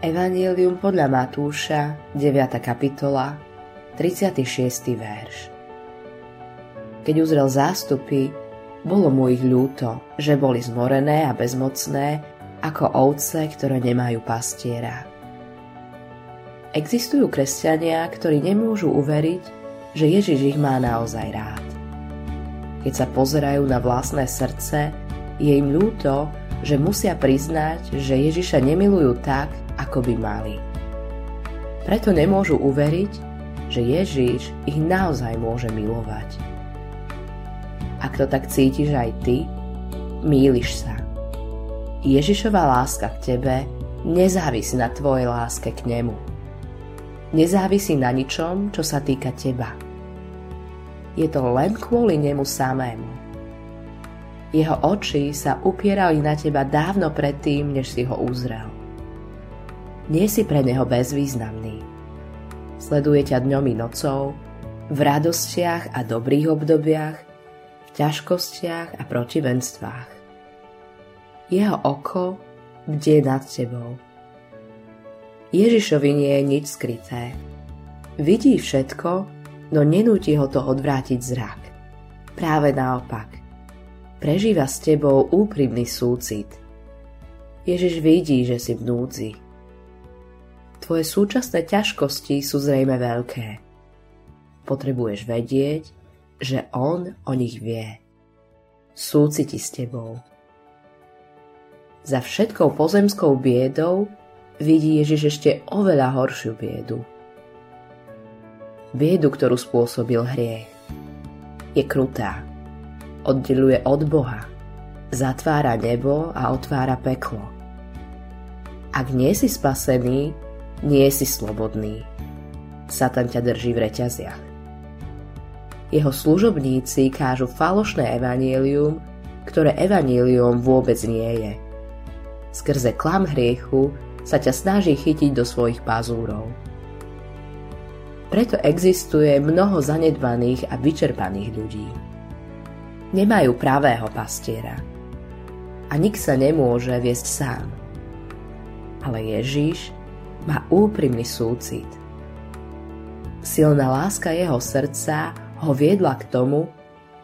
Evangelium podľa Matúša, 9. kapitola, 36. verš. Keď uzrel zástupy, bolo mu ich ľúto, že boli zmorené a bezmocné, ako ovce, ktoré nemajú pastiera. Existujú kresťania, ktorí nemôžu uveriť, že Ježiš ich má naozaj rád. Keď sa pozerajú na vlastné srdce, je im ľúto, že musia priznať, že Ježiša nemilujú tak, ako by mali. Preto nemôžu uveriť, že Ježiš ich naozaj môže milovať. Ak to tak cítiš aj ty, míliš sa. Ježišová láska k tebe nezávisí na tvojej láske k nemu. Nezávisí na ničom, čo sa týka teba. Je to len kvôli nemu samému. Jeho oči sa upierali na teba dávno predtým, než si ho uzrel. Nie si pre neho bezvýznamný. Sleduje ťa dňom i nocou, v radostiach a dobrých obdobiach, ťažkostiach a protivenstvách. Jeho oko bdie nad tebou. Ježišovi nie je nič skryté. Vidí všetko, no nenúti ho to odvrátiť zrak. Práve naopak. Prežíva s tebou úprimný súcit. Ježiš vidí, že si v núdzi. Tvoje súčasné ťažkosti sú zrejme veľké. Potrebuješ vedieť, že on o nich vie. Súciti s tebou. Za všetkou pozemskou biedou vidí Ježiš ešte oveľa horšiu biedu. Biedu, ktorú spôsobil hriech. Je krutá. Oddeluje od Boha. Zatvára nebo a otvára peklo. Ak nie si spasený, nie si slobodný. Satan ťa drží v reťaziach. Jeho služobníci kážu falošné evanielium, ktoré evanielium vôbec nie je. Skrze klam hriechu sa ťa snaží chytiť do svojich pazúrov. Preto existuje mnoho zanedbaných a vyčerpaných ľudí. Nemajú pravého pastiera. A nik sa nemôže viesť sám. Ale Ježíš má úprimný súcit. Silná láska jeho srdca ho viedla k tomu,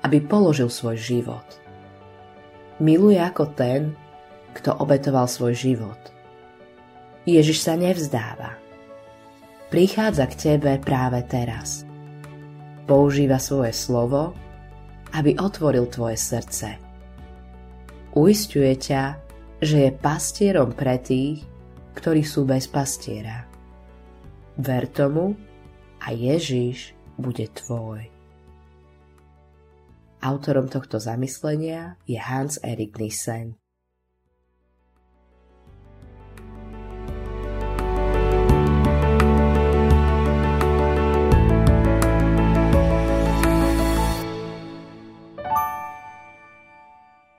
aby položil svoj život. Miluje ako ten, kto obetoval svoj život. Ježiš sa nevzdáva. Prichádza k tebe práve teraz. Používa svoje slovo, aby otvoril tvoje srdce. Uistuje ťa, že je pastierom pre tých, ktorí sú bez pastiera. Ver tomu a Ježiš bude tvoj. Autorom tohto zamyslenia je Hans Erik Nissen.